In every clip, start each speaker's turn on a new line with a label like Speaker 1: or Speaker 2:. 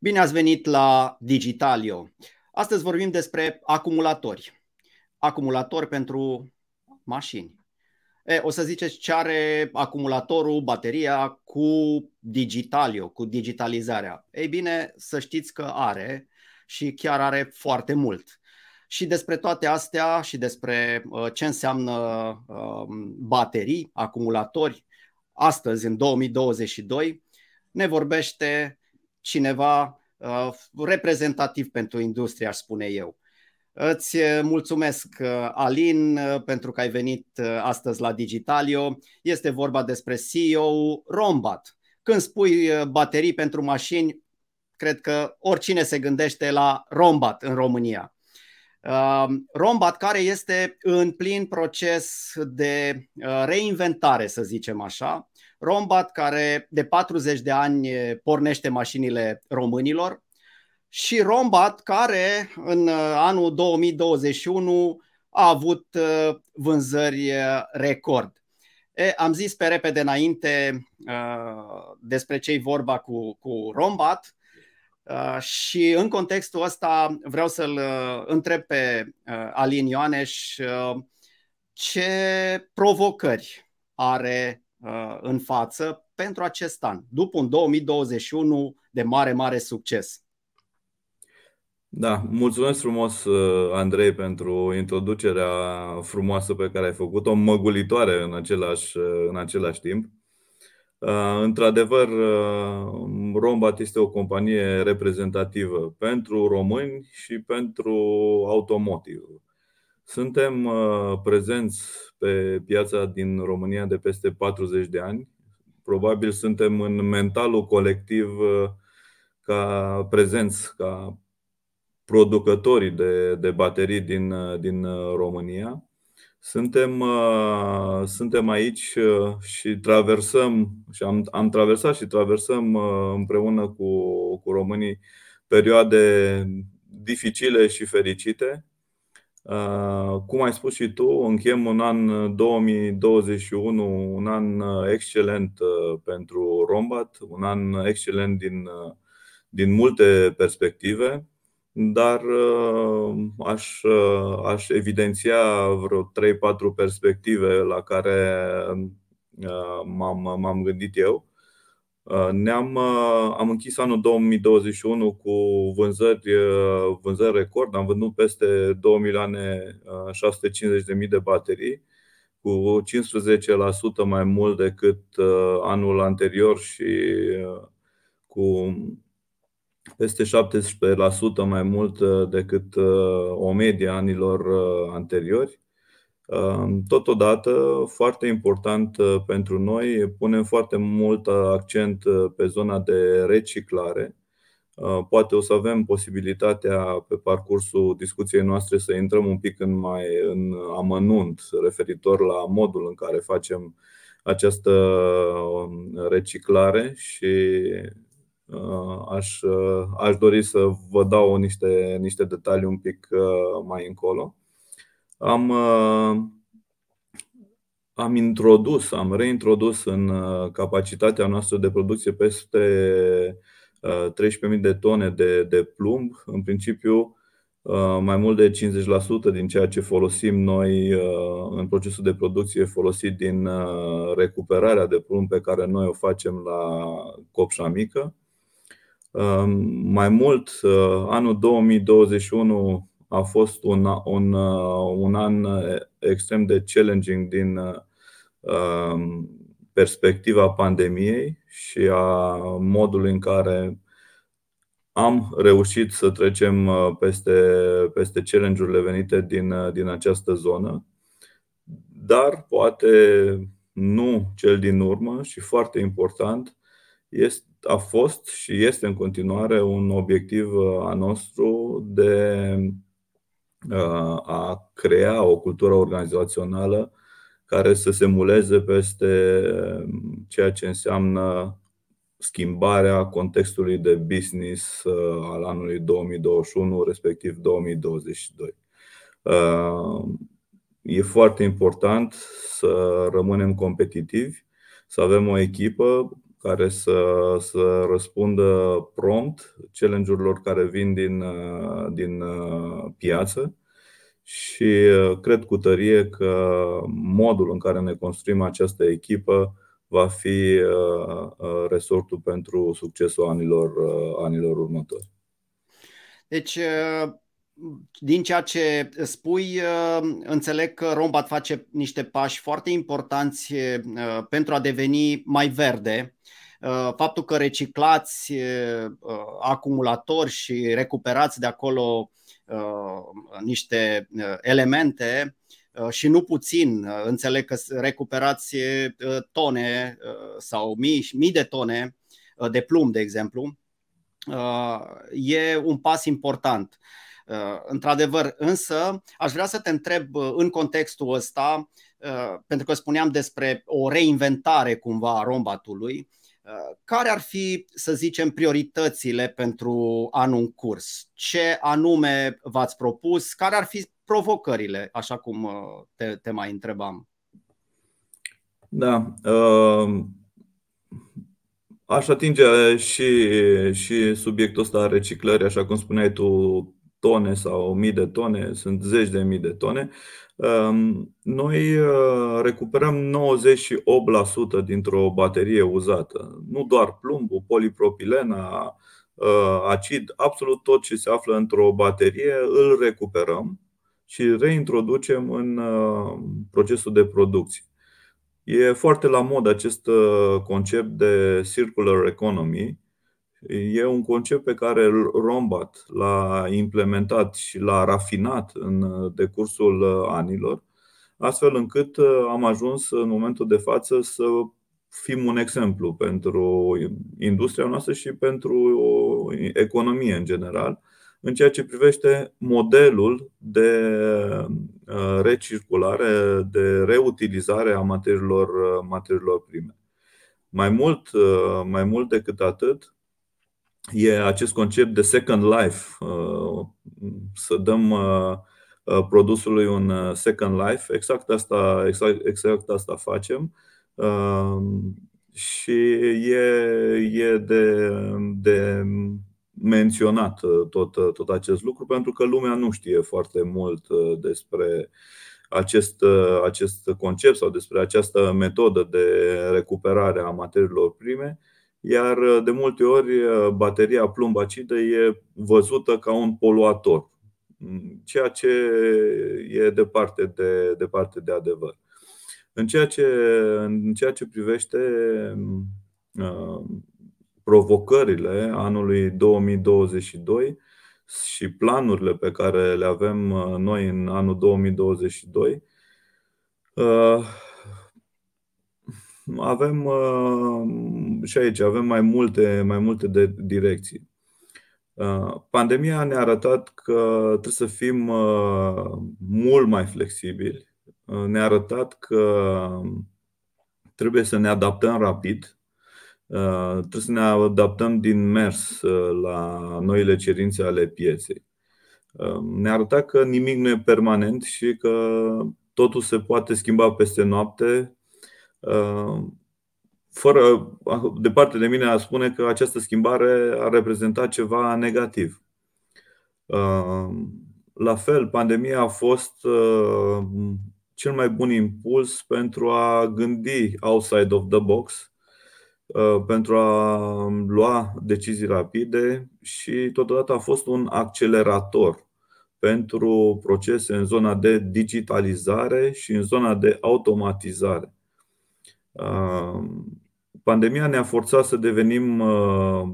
Speaker 1: Bine ați venit la Digitalio. Astăzi vorbim despre acumulatori. Acumulatori pentru mașini. E, o să ziceți ce are acumulatorul, bateria cu Digitalio, cu digitalizarea. Ei bine, să știți că are și chiar are foarte mult. Și despre toate astea și despre uh, ce înseamnă uh, baterii, acumulatori, astăzi, în 2022, ne vorbește cineva uh, reprezentativ pentru industrie, aș spune eu. Îți uh, mulțumesc, uh, Alin, pentru că ai venit astăzi la Digitalio. Este vorba despre CEO Rombat. Când spui baterii pentru mașini, cred că oricine se gândește la Rombat în România. Rombat care este în plin proces de reinventare, să zicem așa. Rombat, care de 40 de ani pornește mașinile românilor, și Rombat, care în uh, anul 2021 a avut uh, vânzări uh, record. E, am zis pe repede înainte uh, despre ce vorba cu, cu Rombat uh, și în contextul ăsta vreau să-l uh, întreb pe uh, Alin Ioaneș uh, ce provocări are Uh, în față pentru acest an, după un 2021 de mare, mare succes.
Speaker 2: Da, mulțumesc frumos, uh, Andrei, pentru introducerea frumoasă pe care ai făcut-o, măgulitoare în același, uh, în același timp. Într-adevăr, Rombat este o companie reprezentativă pentru români și pentru automotive. Suntem uh, prezenți pe piața din România de peste 40 de ani. Probabil suntem în mentalul colectiv uh, ca prezenți, ca producătorii de, de baterii din, uh, din România. Suntem, suntem aici și traversăm, și am, am traversat și traversăm împreună cu, cu românii perioade dificile și fericite Uh, cum ai spus și tu, încheiem un an 2021, uh, un an uh, excelent pentru Rombat, un an excelent din, din multe perspective, dar aș, aș evidenția vreo 3-4 perspective la care m-am, m-am gândit eu. Uh, ne-am, uh, am închis anul 2021 cu vânzări, uh, vânzări record. Am vândut peste 2 milioane 650 de mii de baterii, cu 15% mai mult decât anul anterior și cu peste 17% mai mult decât o medie anilor anteriori. Totodată, foarte important uh, pentru noi, punem foarte mult uh, accent uh, pe zona de reciclare. Poate o să avem posibilitatea pe parcursul discuției noastre să intrăm un pic în mai în amănunt referitor la modul în care facem această reciclare și aș, aș dori să vă dau niște, niște detalii un pic mai încolo. Am, uh, am introdus, am reintrodus în uh, capacitatea noastră de producție peste 13.000 uh, de tone de, de plumb. În principiu, mai mult de 50% din ceea ce folosim noi în procesul de producție folosit din recuperarea de plumb pe care noi o facem la Copșa Mică. Mai mult, anul 2021 a fost un, un, uh, un an uh, extrem de challenging din uh, perspectiva pandemiei și a modului în care am reușit să trecem peste, peste challenge-urile venite din, din această zonă, dar poate nu cel din urmă și foarte important, este, a fost și este în continuare un obiectiv a nostru de a crea o cultură organizațională care să se muleze peste um, ceea ce înseamnă schimbarea contextului de business uh, al anului 2021, respectiv 2022. Uh, e foarte important să rămânem competitivi, să avem o echipă care să, să răspundă prompt challenge-urilor care vin din, din piață și cred cu tărie că modul în care ne construim această echipă va fi resortul pentru succesul anilor, anilor următori.
Speaker 1: Deci, din ceea ce spui, înțeleg că Rombat face niște pași foarte importanți pentru a deveni mai verde. Faptul că reciclați acumulatori și recuperați de acolo niște elemente și nu puțin, înțeleg că recuperați tone sau mii, mii de tone de plumb, de exemplu, e un pas important. Uh, într-adevăr, însă, aș vrea să te întreb uh, în contextul ăsta, uh, pentru că spuneam despre o reinventare cumva a rombatului, care ar fi, să zicem, prioritățile pentru anul în curs? Ce anume v-ați propus? Care ar fi provocările, așa cum te, te mai întrebam?
Speaker 2: Da. Uh, aș atinge și, și subiectul ăsta a reciclării, așa cum spuneai tu, tone sau mii de tone, sunt zeci de mii de tone. Um, noi uh, recuperăm 98% dintr-o baterie uzată. Nu doar plumbul, polipropilena, uh, acid, absolut tot ce se află într-o baterie îl recuperăm și reintroducem în uh, procesul de producție. E foarte la mod acest concept de circular economy, E un concept pe care Rombat l-a implementat și l-a rafinat în decursul anilor, astfel încât uh, am ajuns în momentul de față să fim un exemplu pentru industria noastră și pentru economie în general, în ceea ce privește modelul de uh, recirculare, de reutilizare a materiilor, uh, materiilor prime. Mai mult, mai mult decât atât, e acest concept de second life, uh, să dăm uh, uh, produsului un second life. Exact asta, exact, exact asta facem. Și e, e de, de menționat tot, tot acest lucru pentru că lumea nu știe foarte mult despre acest, acest concept sau despre această metodă de recuperare a materiilor prime iar uh, de multe ori uh, bateria plumb acidă e văzută ca un poluator, mm, ceea ce e departe de, departe de adevăr. În ceea ce, în ceea ce privește uh, provocările anului 2022 și planurile pe care le avem noi în anul 2022, avem uh, și aici avem mai multe, mai multe de direcții. Uh, pandemia ne-a arătat că trebuie să fim uh, mult mai flexibili. Ne-a arătat că trebuie să ne adaptăm rapid. Trebuie să ne adaptăm din mers la noile cerințe ale pieței. Ne-a arătat că nimic nu e permanent și că totul se poate schimba peste noapte Uh, fără, de parte de mine, a spune că această schimbare a reprezentat ceva negativ. Uh, la fel, pandemia a fost uh, cel mai bun impuls pentru a gândi outside of the box, pentru a lua decizii rapide și totodată a fost un accelerator pentru procese în zona de digitalizare și în zona de automatizare. Pandemia ne-a forțat să devenim uh,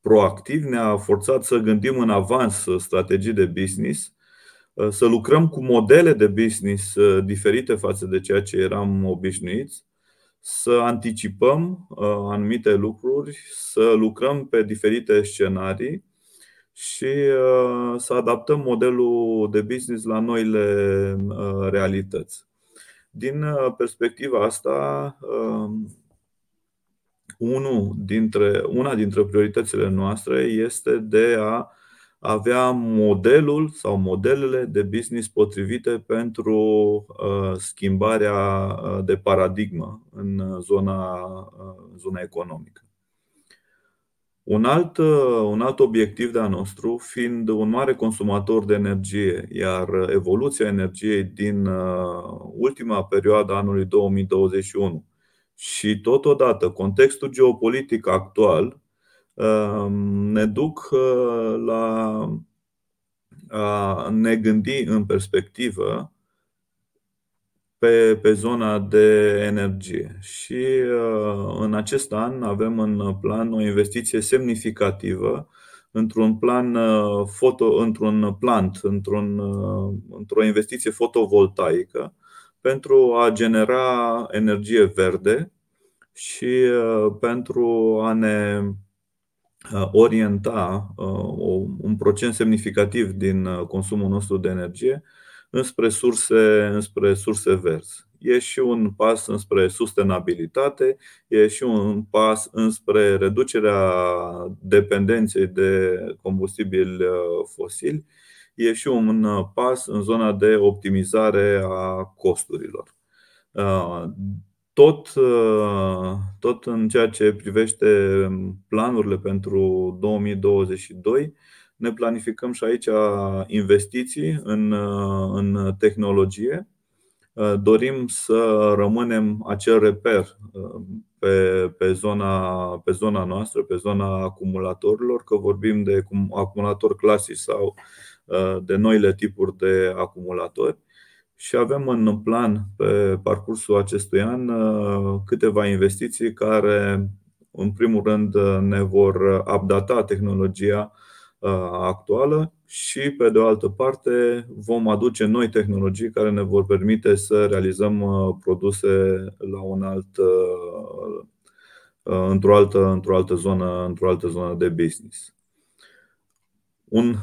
Speaker 2: proactivi, ne-a forțat să gândim în avans strategii de business, uh, să lucrăm cu modele de business uh, diferite față de ceea ce eram obișnuiți, să anticipăm anumite lucruri, să lucrăm pe diferite scenarii și să adaptăm modelul de business la noile realități. Din uh, perspectiva asta, um, unul dintre, una dintre prioritățile noastre este de a avea modelul sau modelele de business potrivite pentru uh, schimbarea uh, de paradigmă în zona, zona economică. Un alt, un alt obiectiv de-a nostru fiind un mare consumator de energie, iar evoluția energiei din ultima perioadă a anului 2021 și totodată contextul geopolitic actual ne duc la a ne gândi în perspectivă pe, pe zona de energie. Și uh, în acest an avem în plan o investiție semnificativă într-un plan uh, foto, într-un plant, într-un, uh, într-o investiție fotovoltaică pentru a genera energie verde și pentru a ne orienta un procent semnificativ din consumul nostru de energie înspre surse, înspre surse verzi. E și un pas înspre sustenabilitate, e și un pas înspre reducerea dependenței de combustibili uh, fosili, e și un uh, pas în zona de optimizare a costurilor. Uh, tot, tot în ceea ce privește planurile pentru 2022, ne planificăm și aici investiții în, în tehnologie. Dorim să rămânem acel reper pe, pe, zona, pe zona noastră, pe zona acumulatorilor, că vorbim de acumulator clasic sau de noile tipuri de acumulatori. Și avem în plan pe parcursul acestui an câteva investiții care, în primul rând, ne vor updata tehnologia Uh, actuală și, pe de o altă parte, vom aduce noi tehnologii care ne vor permite să realizăm uh, produse la un alt, uh, într-o altă, într-o altă, zonă, într-o altă zonă de business. Un,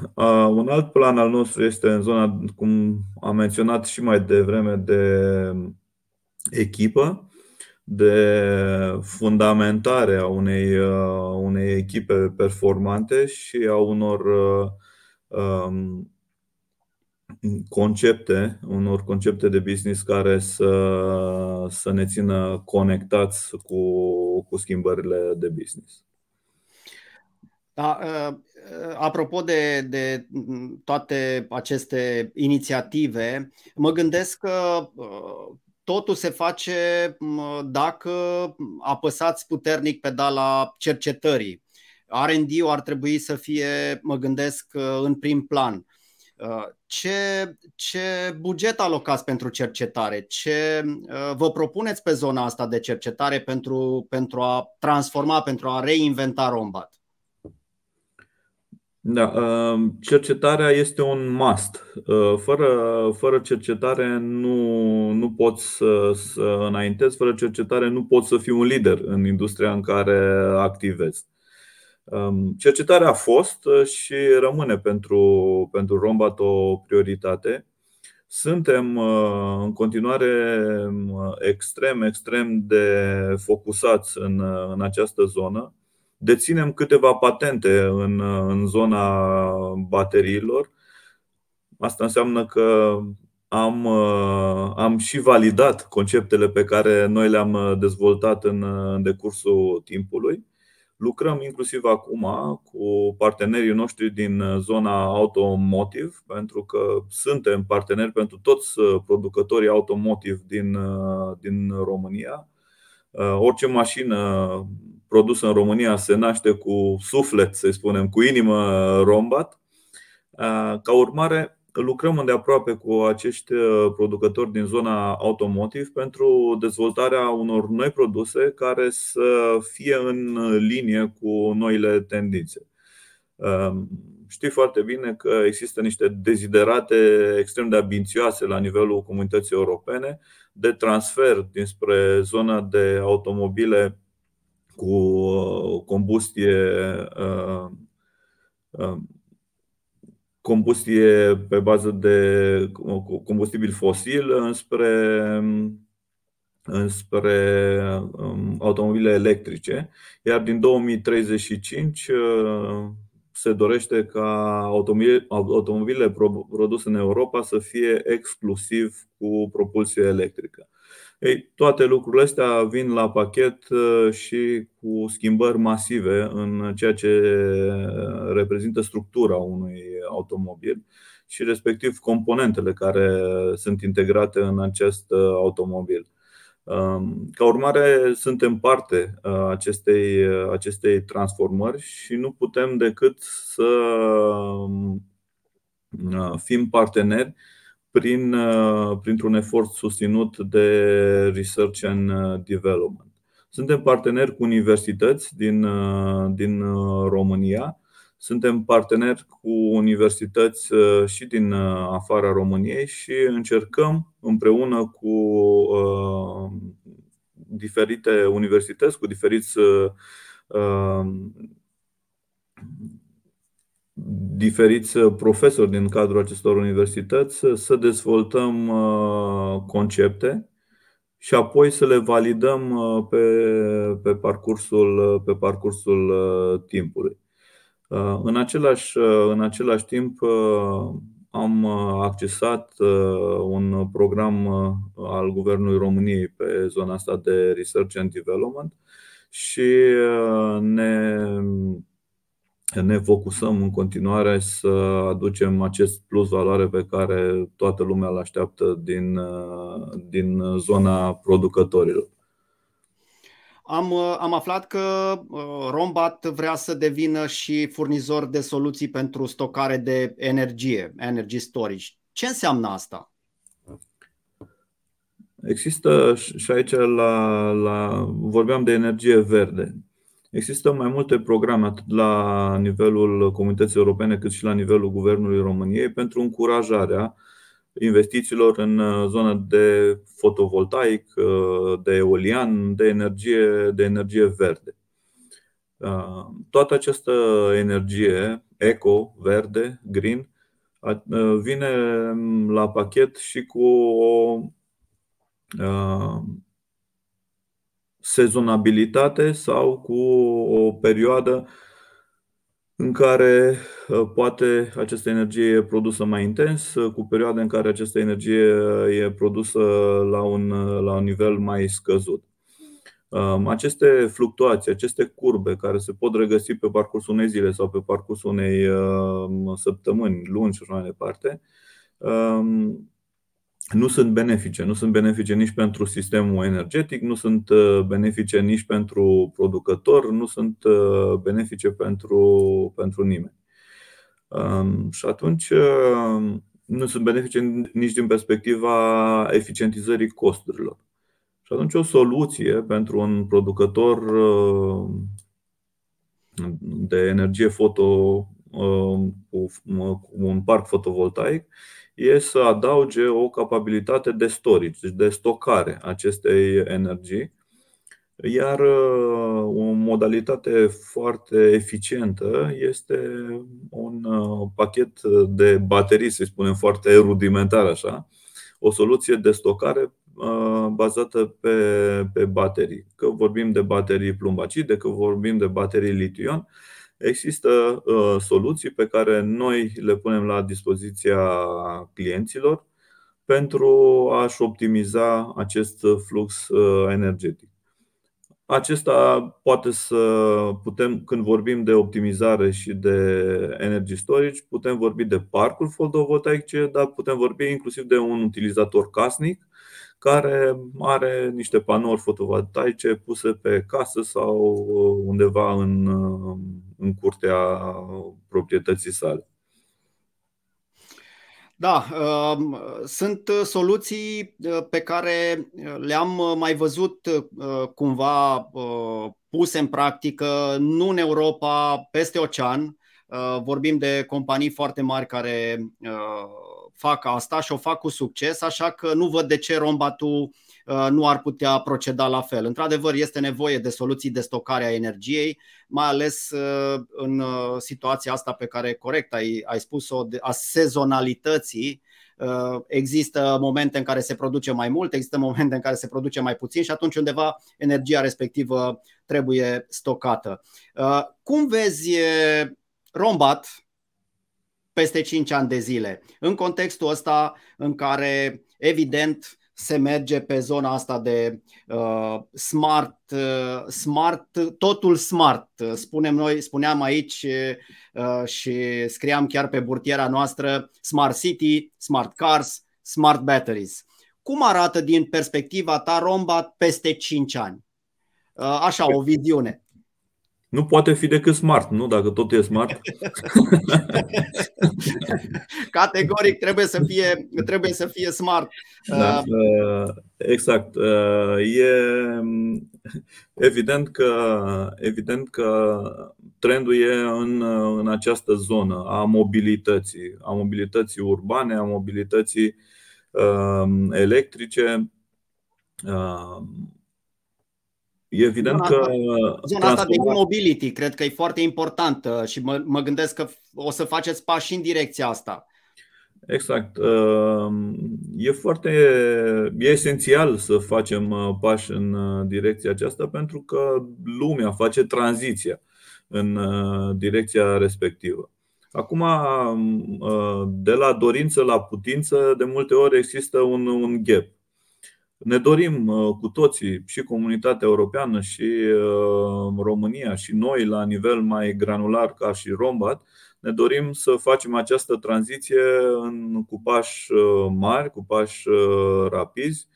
Speaker 2: un alt plan al nostru este în zona, cum am menționat și mai devreme, de echipă de fundamentare a unei, uh, unei echipe performante și a unor uh, um, concepte, unor concepte de business care să, să ne țină conectați cu, cu schimbările de business.
Speaker 1: Da, uh, apropo de, de toate aceste inițiative, mă gândesc că totul se face dacă apăsați puternic pedala cercetării. R&D-ul ar trebui să fie, mă gândesc, uh, în prim plan. Uh, ce, ce buget alocați pentru cercetare? Ce uh, vă propuneți pe zona asta de cercetare pentru, pentru a transforma, pentru a reinventa Rombat?
Speaker 2: Da, uh, cercetarea este un must. Uh, fără, fără cercetare nu, nu poți să, să înaintezi, fără cercetare nu poți să fii un lider în industria în care activezi. Um, cercetarea a fost uh, și rămâne pentru, pentru Rombat o prioritate. Suntem în continuare extrem, extrem de focusați în, în această zonă Deținem câteva patente în, în zona bateriilor. Asta înseamnă că am, am și validat conceptele pe care noi le-am dezvoltat în, în decursul timpului. Lucrăm inclusiv acum cu partenerii noștri din zona automotive, pentru că suntem parteneri pentru toți producătorii automotive din, din România. Orice mașină produsă în România se naște cu suflet, să spunem, cu inimă rombat. Ca urmare, lucrăm îndeaproape cu acești producători din zona automotive pentru dezvoltarea unor noi produse care să fie în linie cu noile tendințe. Știi foarte bine că există niște deziderate extrem de ambițioase la nivelul comunității europene de transfer dinspre zona de automobile cu uh, combustie uh, uh, combustie pe bază de combustibil fosil înspre, înspre um, automobile electrice, iar din 2035 se dorește ca automobilele produse în Europa să fie exclusiv cu propulsie electrică. Ei, toate lucrurile astea vin la pachet uh, și cu schimbări masive în ceea ce reprezintă structura unui automobil și respectiv componentele care sunt integrate în acest uh, automobil. Um, ca urmare, suntem parte acestei, acestei transformări și nu putem decât să um, fim parteneri prin, printr-un efort susținut de research and development. Suntem parteneri cu universități din, din România suntem parteneri cu universități uh, și din uh, afara României și încercăm împreună cu uh, diferite universități, cu diferiți diferiți profesori din cadrul acestor universități să dezvoltăm concepte și apoi să le validăm pe, pe, parcursul, pe parcursul timpului. Uh, în același, uh, în același timp, uh, am accesat un program al Guvernului României pe zona asta de Research and Development și ne, ne focusăm în continuare să aducem acest plus valoare pe care toată lumea îl așteaptă din, din zona producătorilor.
Speaker 1: Am, uh, am aflat că uh, Rombat vrea să devină și furnizor de soluții pentru stocare de energie, energy storage. Ce înseamnă asta?
Speaker 2: Există și aici la, la vorbeam de energie verde. Există mai multe programe atât la nivelul comunității europene cât și la nivelul Guvernului României pentru încurajarea investițiilor în uh, zona de fotovoltaic, uh, de eolian, de energie, de energie verde. Uh, toată această energie eco, verde, green, vine la pachet și cu o sezonabilitate sau cu o perioadă în care uh, poate această energie e produsă mai intens, uh, cu perioade în care această energie uh, e produsă la un, la un nivel mai scăzut. Um, aceste fluctuații, aceste curbe care se pot regăsi pe parcursul unei zile sau pe parcursul unei săptămâni, luni și așa mai departe, um, nu sunt benefice. Nu sunt benefice nici pentru sistemul energetic, nu sunt uh, benefice nici pentru producător, nu sunt uh, benefice pentru, pentru nimeni. Um, și atunci uh, nu sunt benefice nici din perspectiva eficientizării costurilor. Și atunci o soluție pentru un producător de energie foto cu un parc fotovoltaic e să adauge o capabilitate de storage, deci de stocare acestei energii. Iar uh, o modalitate foarte eficientă este un uh, pachet de baterii, să spunem foarte rudimentar așa, o soluție de stocare uh, bazată pe, pe baterii. Că vorbim de baterii plumbacide, că vorbim de baterii lition, Există uh, soluții pe care noi le punem la dispoziția clienților pentru a-și optimiza acest flux uh, energetic. Acesta poate să putem, când vorbim de optimizare și de energy storage, putem vorbi de parcuri fotovoltaice, dar putem vorbi inclusiv de un utilizator casnic care are niște panouri fotovoltaice puse pe casă sau undeva în, în curtea proprietății sale.
Speaker 1: Da, um, sunt soluții uh, pe care le-am mai văzut uh, cumva uh, puse în practică, nu în Europa, peste ocean. Vorbim de companii foarte mari care fac asta și o fac cu succes, așa că nu văd de ce Rombatul uh, nu ar putea proceda la fel. Într-adevăr, este nevoie de soluții de stocare a energiei, mai ales uh, în uh, situația asta pe care corect ai, ai spus-o, a sezonalității. Există momente în care se produce mai mult, există momente în care se produce mai puțin și atunci undeva energia respectivă trebuie stocată. Cum vezi Rombat peste 5 ani de zile. În contextul ăsta în care, evident, se merge pe zona asta de uh, smart, uh, smart, totul smart. Spunem noi, spuneam aici uh, și scriam chiar pe burtiera noastră Smart City, Smart Cars, Smart Batteries. Cum arată din perspectiva ta Rombat peste 5 ani? Uh, așa, o viziune.
Speaker 2: Nu poate fi decât smart, nu? Dacă tot e smart.
Speaker 1: Categoric trebuie să fie, trebuie să fie smart.
Speaker 2: Da, uh, exact. Uh, e evident că, evident că trendul e în, în această zonă a mobilității, a mobilității urbane, a mobilității uh, electrice. E evident
Speaker 1: zona
Speaker 2: că.
Speaker 1: Asta, zona asta de mobility cred că e foarte importantă și mă, mă gândesc că o să faceți pași în direcția asta.
Speaker 2: Exact. E foarte e esențial să facem uh, pași în uh, direcția aceasta pentru că lumea face tranziția în uh, direcția respectivă. Acum, de la dorință la putință, de multe ori există un, un gap. Ne dorim uh, cu toții, și comunitatea europeană, și uh, România, și noi, la nivel mai granular ca și Rombat, ne dorim să facem această tranziție în, cu pași uh, mari, cu pași rapizi.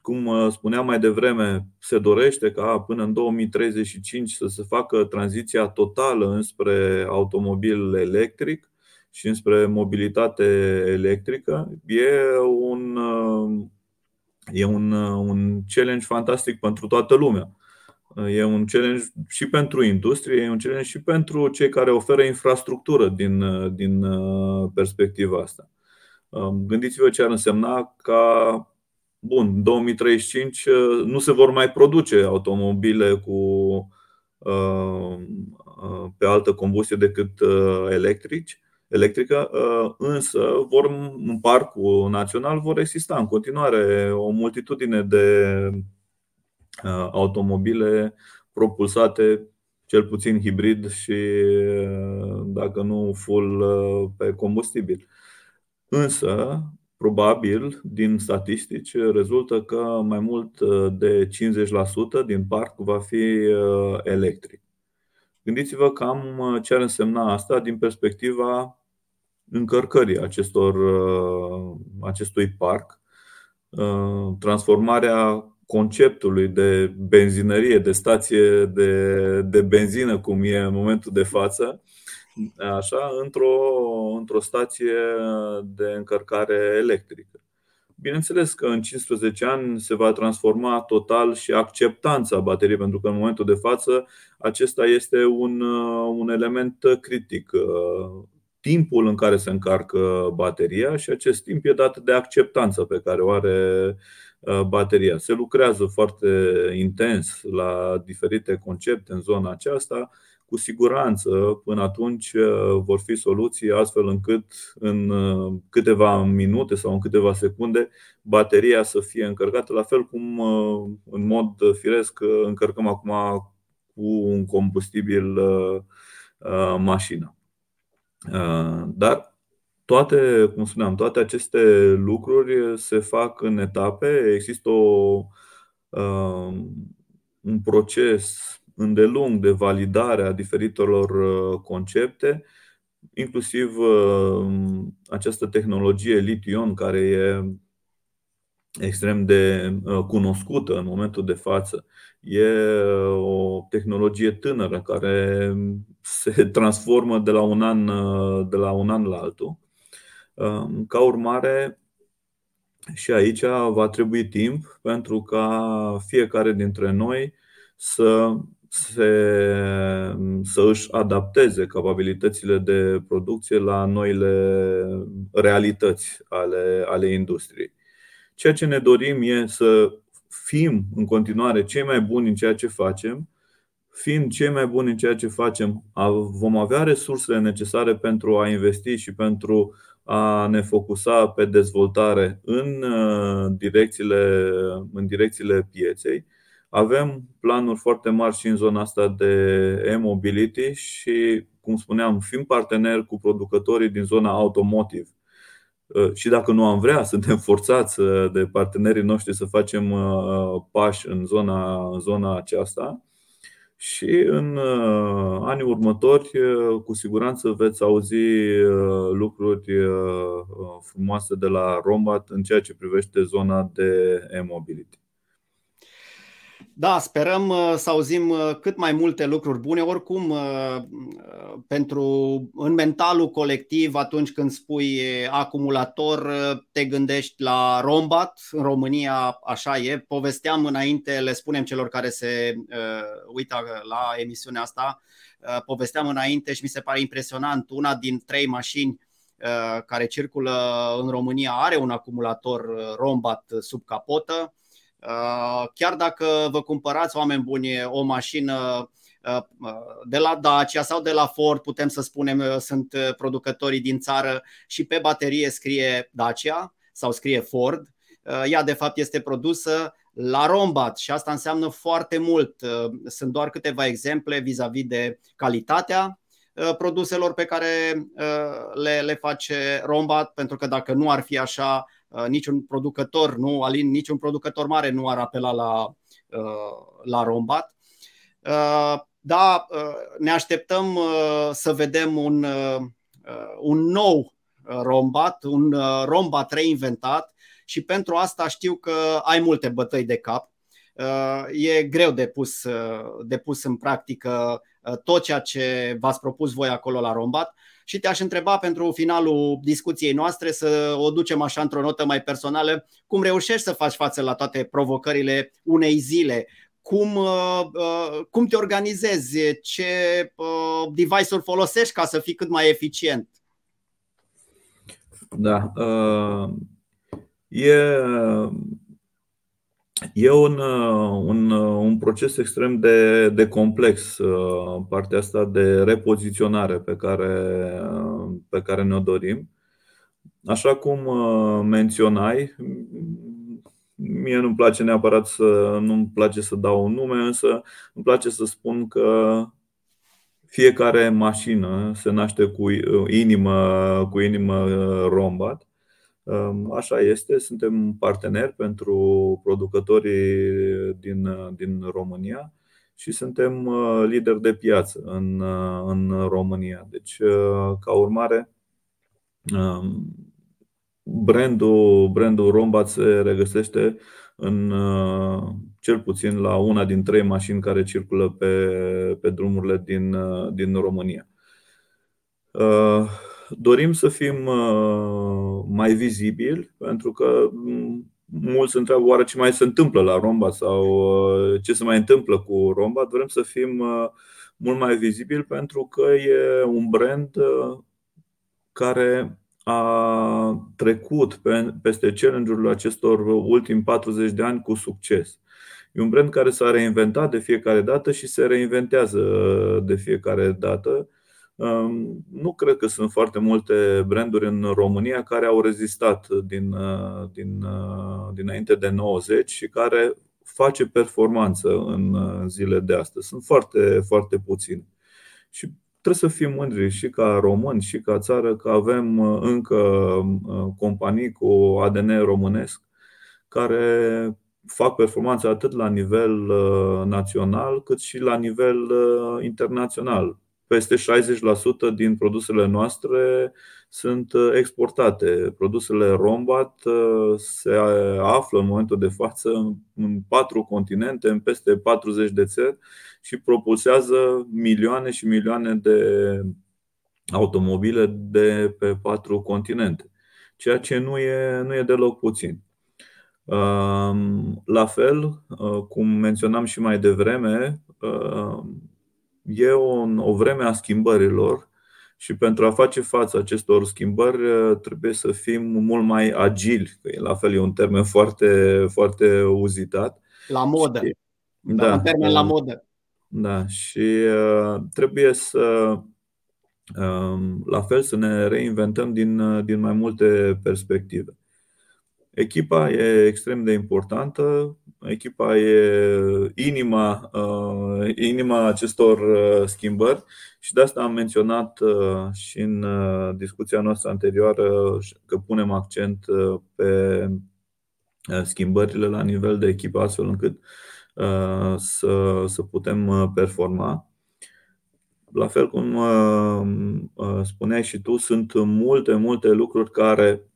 Speaker 2: Cum spuneam mai devreme, se dorește ca până în 2035 să se facă tranziția totală înspre automobil electric și înspre mobilitate electrică. E un E un, un challenge fantastic pentru toată lumea. E un challenge și pentru industrie, e un challenge și pentru cei care oferă infrastructură din, din uh, perspectiva asta. Um, gândiți-vă ce ar însemna ca, bun, 2035 uh, nu se vor mai produce automobile cu uh, pe altă combustie decât electrici electrică, uh, însă vor, în parcul național vor exista în continuare o multitudine de uh, automobile propulsate cel puțin hibrid și uh, dacă nu full pe combustibil. Însă, probabil, din statistici, rezultă că mai mult de 50% din parc va fi electric. Gândiți-vă cam ce ar însemna asta din perspectiva încărcării acestor, uh, acestui parc, uh, transformarea conceptului de benzinărie, de stație de, de benzină, cum e în momentul de față, așa, într-o, într-o stație de încărcare electrică. Bineînțeles că în 15 ani se va transforma total și acceptanța bateriei, pentru că în momentul de față acesta este un, un element critic timpul în care se încarcă bateria și acest timp e dat de acceptanța pe care o are uh, bateria. Se lucrează foarte intens la diferite concepte în zona aceasta. Cu siguranță, până atunci uh, vor fi soluții astfel încât în uh, câteva minute sau în câteva secunde bateria să fie încărcată, la fel cum în mod firesc încărcăm acum cu un combustibil mașina. Uh, dar toate, cum spuneam, toate aceste lucruri se fac în etape. Există o, uh, un proces îndelung de validare a diferitelor uh, concepte, inclusiv această tehnologie lition care e extrem de cunoscută în momentul de față. E o tehnologie tânără care se transformă de la un an, de la, un an la altul. Ca urmare, și aici va trebui timp pentru ca fiecare dintre noi să, se, să își adapteze capabilitățile de producție la noile realități ale, ale industriei. Ceea ce ne dorim e să fim în continuare cei mai buni în ceea ce facem, fiind cei mai buni în ceea ce facem, vom avea resursele necesare pentru a investi și pentru a ne focusa pe dezvoltare în uh, direcțiile, în direcțiile pieței. Avem planuri foarte mari și în zona asta de e-mobility și, cum spuneam, fim parteneri cu producătorii din zona automotive și dacă nu am vrea, suntem forțați de partenerii noștri să facem pași în zona, în zona aceasta. Și în anii următori, cu siguranță veți auzi lucruri frumoase de la Rombat în ceea ce privește zona de e-mobility.
Speaker 1: Da, sperăm uh, să auzim uh, cât mai multe lucruri bune. Oricum, uh, pentru în mentalul colectiv, atunci când spui acumulator, te gândești la Rombat. În România așa e. Povesteam înainte, le spunem celor care se uită la emisiunea asta, povesteam înainte și mi se pare impresionant. Una din trei mașini care circulă în România are un acumulator Rombat sub capotă Uh, chiar dacă vă cumpărați, oameni buni, o mașină uh, de la Dacia sau de la Ford, putem să spunem, uh, sunt producătorii din țară și pe baterie scrie Dacia sau scrie Ford. Ea de fapt este produsă la Rombat și asta înseamnă foarte mult. Sunt doar câteva exemple vis-a-vis de calitatea produselor pe care le, le face Rombat, pentru că dacă nu ar fi așa, Uh, niciun producător, nu, Alin, niciun producător mare nu ar apela la, uh, la Rombat. Uh, da, ne așteptăm să vedem un, un nou Rombat, un Rombat reinventat și pentru asta știu că ai multe bătăi de cap. E greu de pus, de pus în practică tot ceea ce v-ați propus voi acolo la Rombat și te-aș întreba pentru finalul discuției noastre să o ducem așa într-o notă mai personală, cum reușești să faci față la toate provocările unei zile, cum, uh, uh, cum te organizezi, ce uh, device-uri folosești ca să fii cât mai eficient.
Speaker 2: Da. E E un, uh, un, uh, un proces extrem de, de complex, uh, partea asta de repoziționare pe care, pe care ne-o dorim. Așa cum menționai, mie nu-mi place neapărat să nu-mi place să dau un nume, însă îmi place să spun că fiecare mașină se naște cu inimă, cu inimă rombat Așa este, suntem parteneri pentru producătorii din, din România și suntem uh, lideri de piață în, uh, în România. Deci, uh, ca urmare, um, brandul, brandul Rombat se regăsește în cel puțin la una din trei mașini care circulă pe, pe drumurile din, din România. Dorim să fim uh, mai vizibili pentru că mm, mulți întreabă oare ce mai se întâmplă la Romba sau uh, ce se mai întâmplă cu Romba. Vrem să fim uh, mult mai vizibili pentru că e un brand care a trecut peste challenge-urile acestor ultimi 40 de ani cu succes. E un brand care s-a reinventat de fiecare dată și se reinventează de fiecare dată nu cred că sunt foarte multe branduri în România care au rezistat din, uh, din, uh, dinainte de 90 și care face performanță în uh, zile de astăzi. Sunt foarte, foarte puțini. Și trebuie să fim mândri și ca români și ca țară că avem încă companii cu ADN românesc care fac performanță atât la nivel național cât și la nivel internațional peste 60% din produsele noastre sunt uh, exportate. Produsele Rombat uh, se află în momentul de față în patru continente, în peste 40 de țări și propulsează milioane și milioane de automobile de pe patru continente, ceea ce nu e, nu e deloc puțin. Um, la fel, uh, cum menționam și mai devreme, e o, o vreme a schimbărilor și pentru a face față acestor schimbări uh, trebuie să fim mult mai agili. Că la fel e un termen foarte, foarte uzitat.
Speaker 1: La modă. Și, da, da, un termen la uh, modă.
Speaker 2: Da, și uh, trebuie să uh, la fel să ne reinventăm din, uh, din mai multe perspective. Echipa e extrem de importantă. Echipa e inima, inima acestor schimbări și de asta am menționat și în discuția noastră anterioară că punem accent pe schimbările la nivel de echipă astfel încât să, să putem performa. La fel cum spuneai și tu, sunt multe, multe lucruri care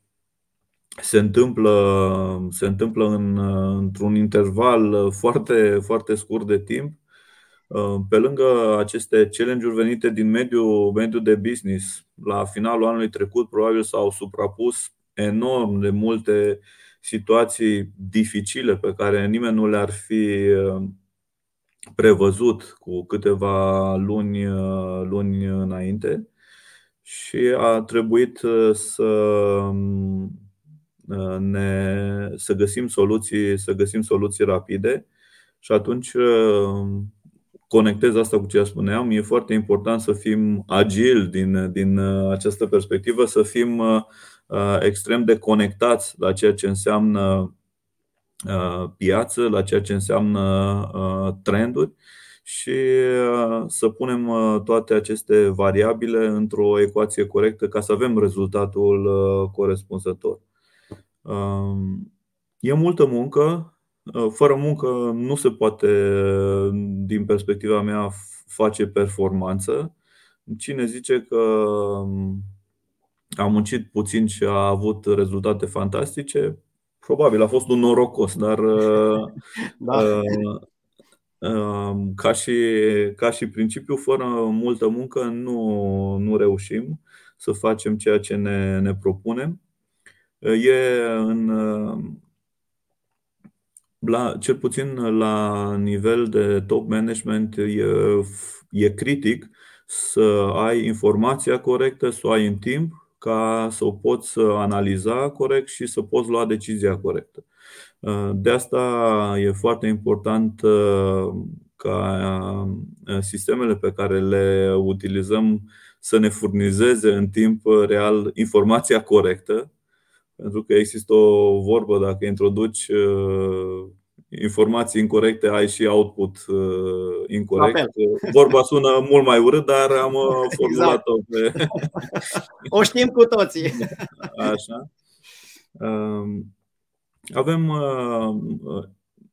Speaker 2: se întâmplă, se întâmplă în, într-un interval foarte, foarte scurt de timp. Pe lângă aceste challenge-uri venite din mediul, mediul de business, la finalul anului trecut probabil s-au suprapus enorm de multe situații dificile pe care nimeni nu le-ar fi prevăzut cu câteva luni, luni înainte și a trebuit să ne, să găsim soluții, să găsim soluții rapide și atunci conectez asta cu ce spuneam, e foarte important să fim agili din, din această perspectivă, să fim extrem de conectați la ceea ce înseamnă piață, la ceea ce înseamnă trenduri și să punem toate aceste variabile într-o ecuație corectă ca să avem rezultatul corespunzător. E multă muncă. Fără muncă nu se poate, din perspectiva mea, face performanță. Cine zice că a muncit puțin și a avut rezultate fantastice, probabil a fost un norocos, dar da. ca, și, ca și principiu, fără multă muncă nu, nu reușim să facem ceea ce ne, ne propunem. E în, la, cel puțin la nivel de top management, e, e critic să ai informația corectă, să o ai în timp, ca să o poți analiza corect și să poți lua decizia corectă. De asta e foarte important ca sistemele pe care le utilizăm să ne furnizeze în timp real informația corectă pentru că există o vorbă, dacă introduci uh, informații incorrecte, ai și output uh, incorrect. Vorba sună mult mai urât, dar am uh, exact. formulat-o pe...
Speaker 1: O știm cu toții.
Speaker 2: Așa. Um, avem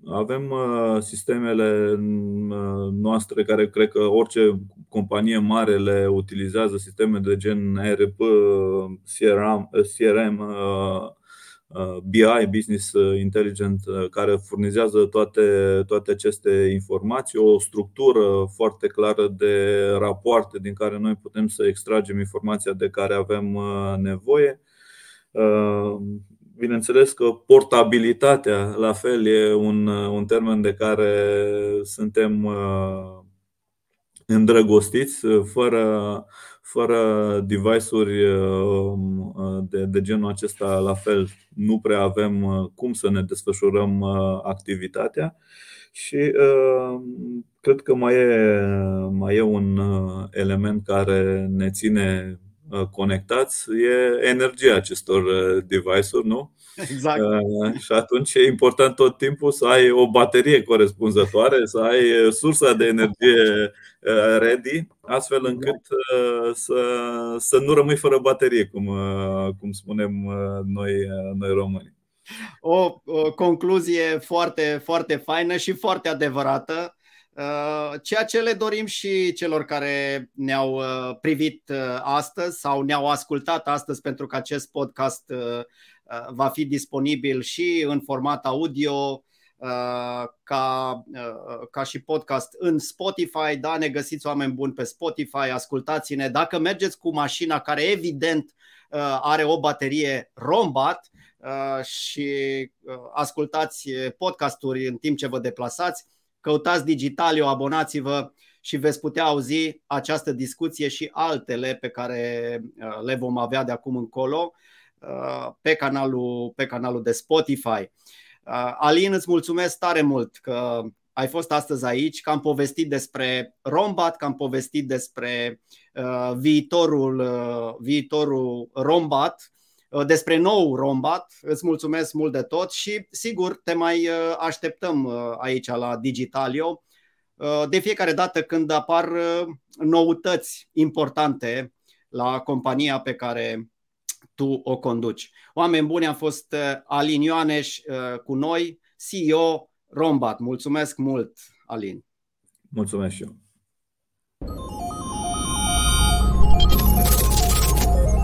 Speaker 2: avem uh, sistemele uh, noastre care cred că orice companie mare le utilizează, sisteme de gen ERP, CRM, CRM BI, Business Intelligent, care furnizează toate, toate aceste informații, o structură foarte clară de rapoarte din care noi putem să extragem informația de care avem uh, nevoie Bineînțeles că portabilitatea, la fel, e un, un termen de care suntem uh, îndrăgostiți, fără, fără device-uri uh, de, de genul acesta, la fel, nu prea avem uh, cum să ne desfășurăm activitatea. Și cred că mai e, mai e un element care ne ține Uh, conectați e energia acestor uh, device-uri, nu?
Speaker 1: Exact. Uh,
Speaker 2: și atunci e important tot timpul să ai o baterie corespunzătoare, să ai sursa de energie ready, astfel încât să, să nu rămâi fără baterie, cum, cum spunem noi, noi români.
Speaker 1: O, o concluzie foarte, foarte faină și foarte adevărată. Uh, ceea ce le dorim și celor care ne-au uh, privit uh, astăzi sau ne-au ascultat astăzi, pentru că acest podcast va fi disponibil și în format audio, ca, ca și podcast în Spotify. Da, ne găsiți oameni buni pe Spotify, ascultați-ne. Dacă mergeți cu mașina care evident are o baterie rombat și ascultați podcasturi în timp ce vă deplasați, Căutați Digitalio, abonați-vă și veți putea auzi această discuție și altele pe care uh, le vom avea de acum încolo uh, pe canalul, pe canalul de Spotify. Uh, Alin, îți mulțumesc tare mult că ai fost astăzi aici, că am povestit despre Rombat, că am povestit despre viitorul, viitorul Rombat despre nou Rombat. Îți mulțumesc mult de tot și sigur te mai așteptăm aici la Digitalio de fiecare dată când apar noutăți importante la compania pe care tu o conduci. Oameni buni, a fost Alin Ioaneș cu noi, CEO Rombat. Mulțumesc mult, Alin.
Speaker 2: Mulțumesc și eu.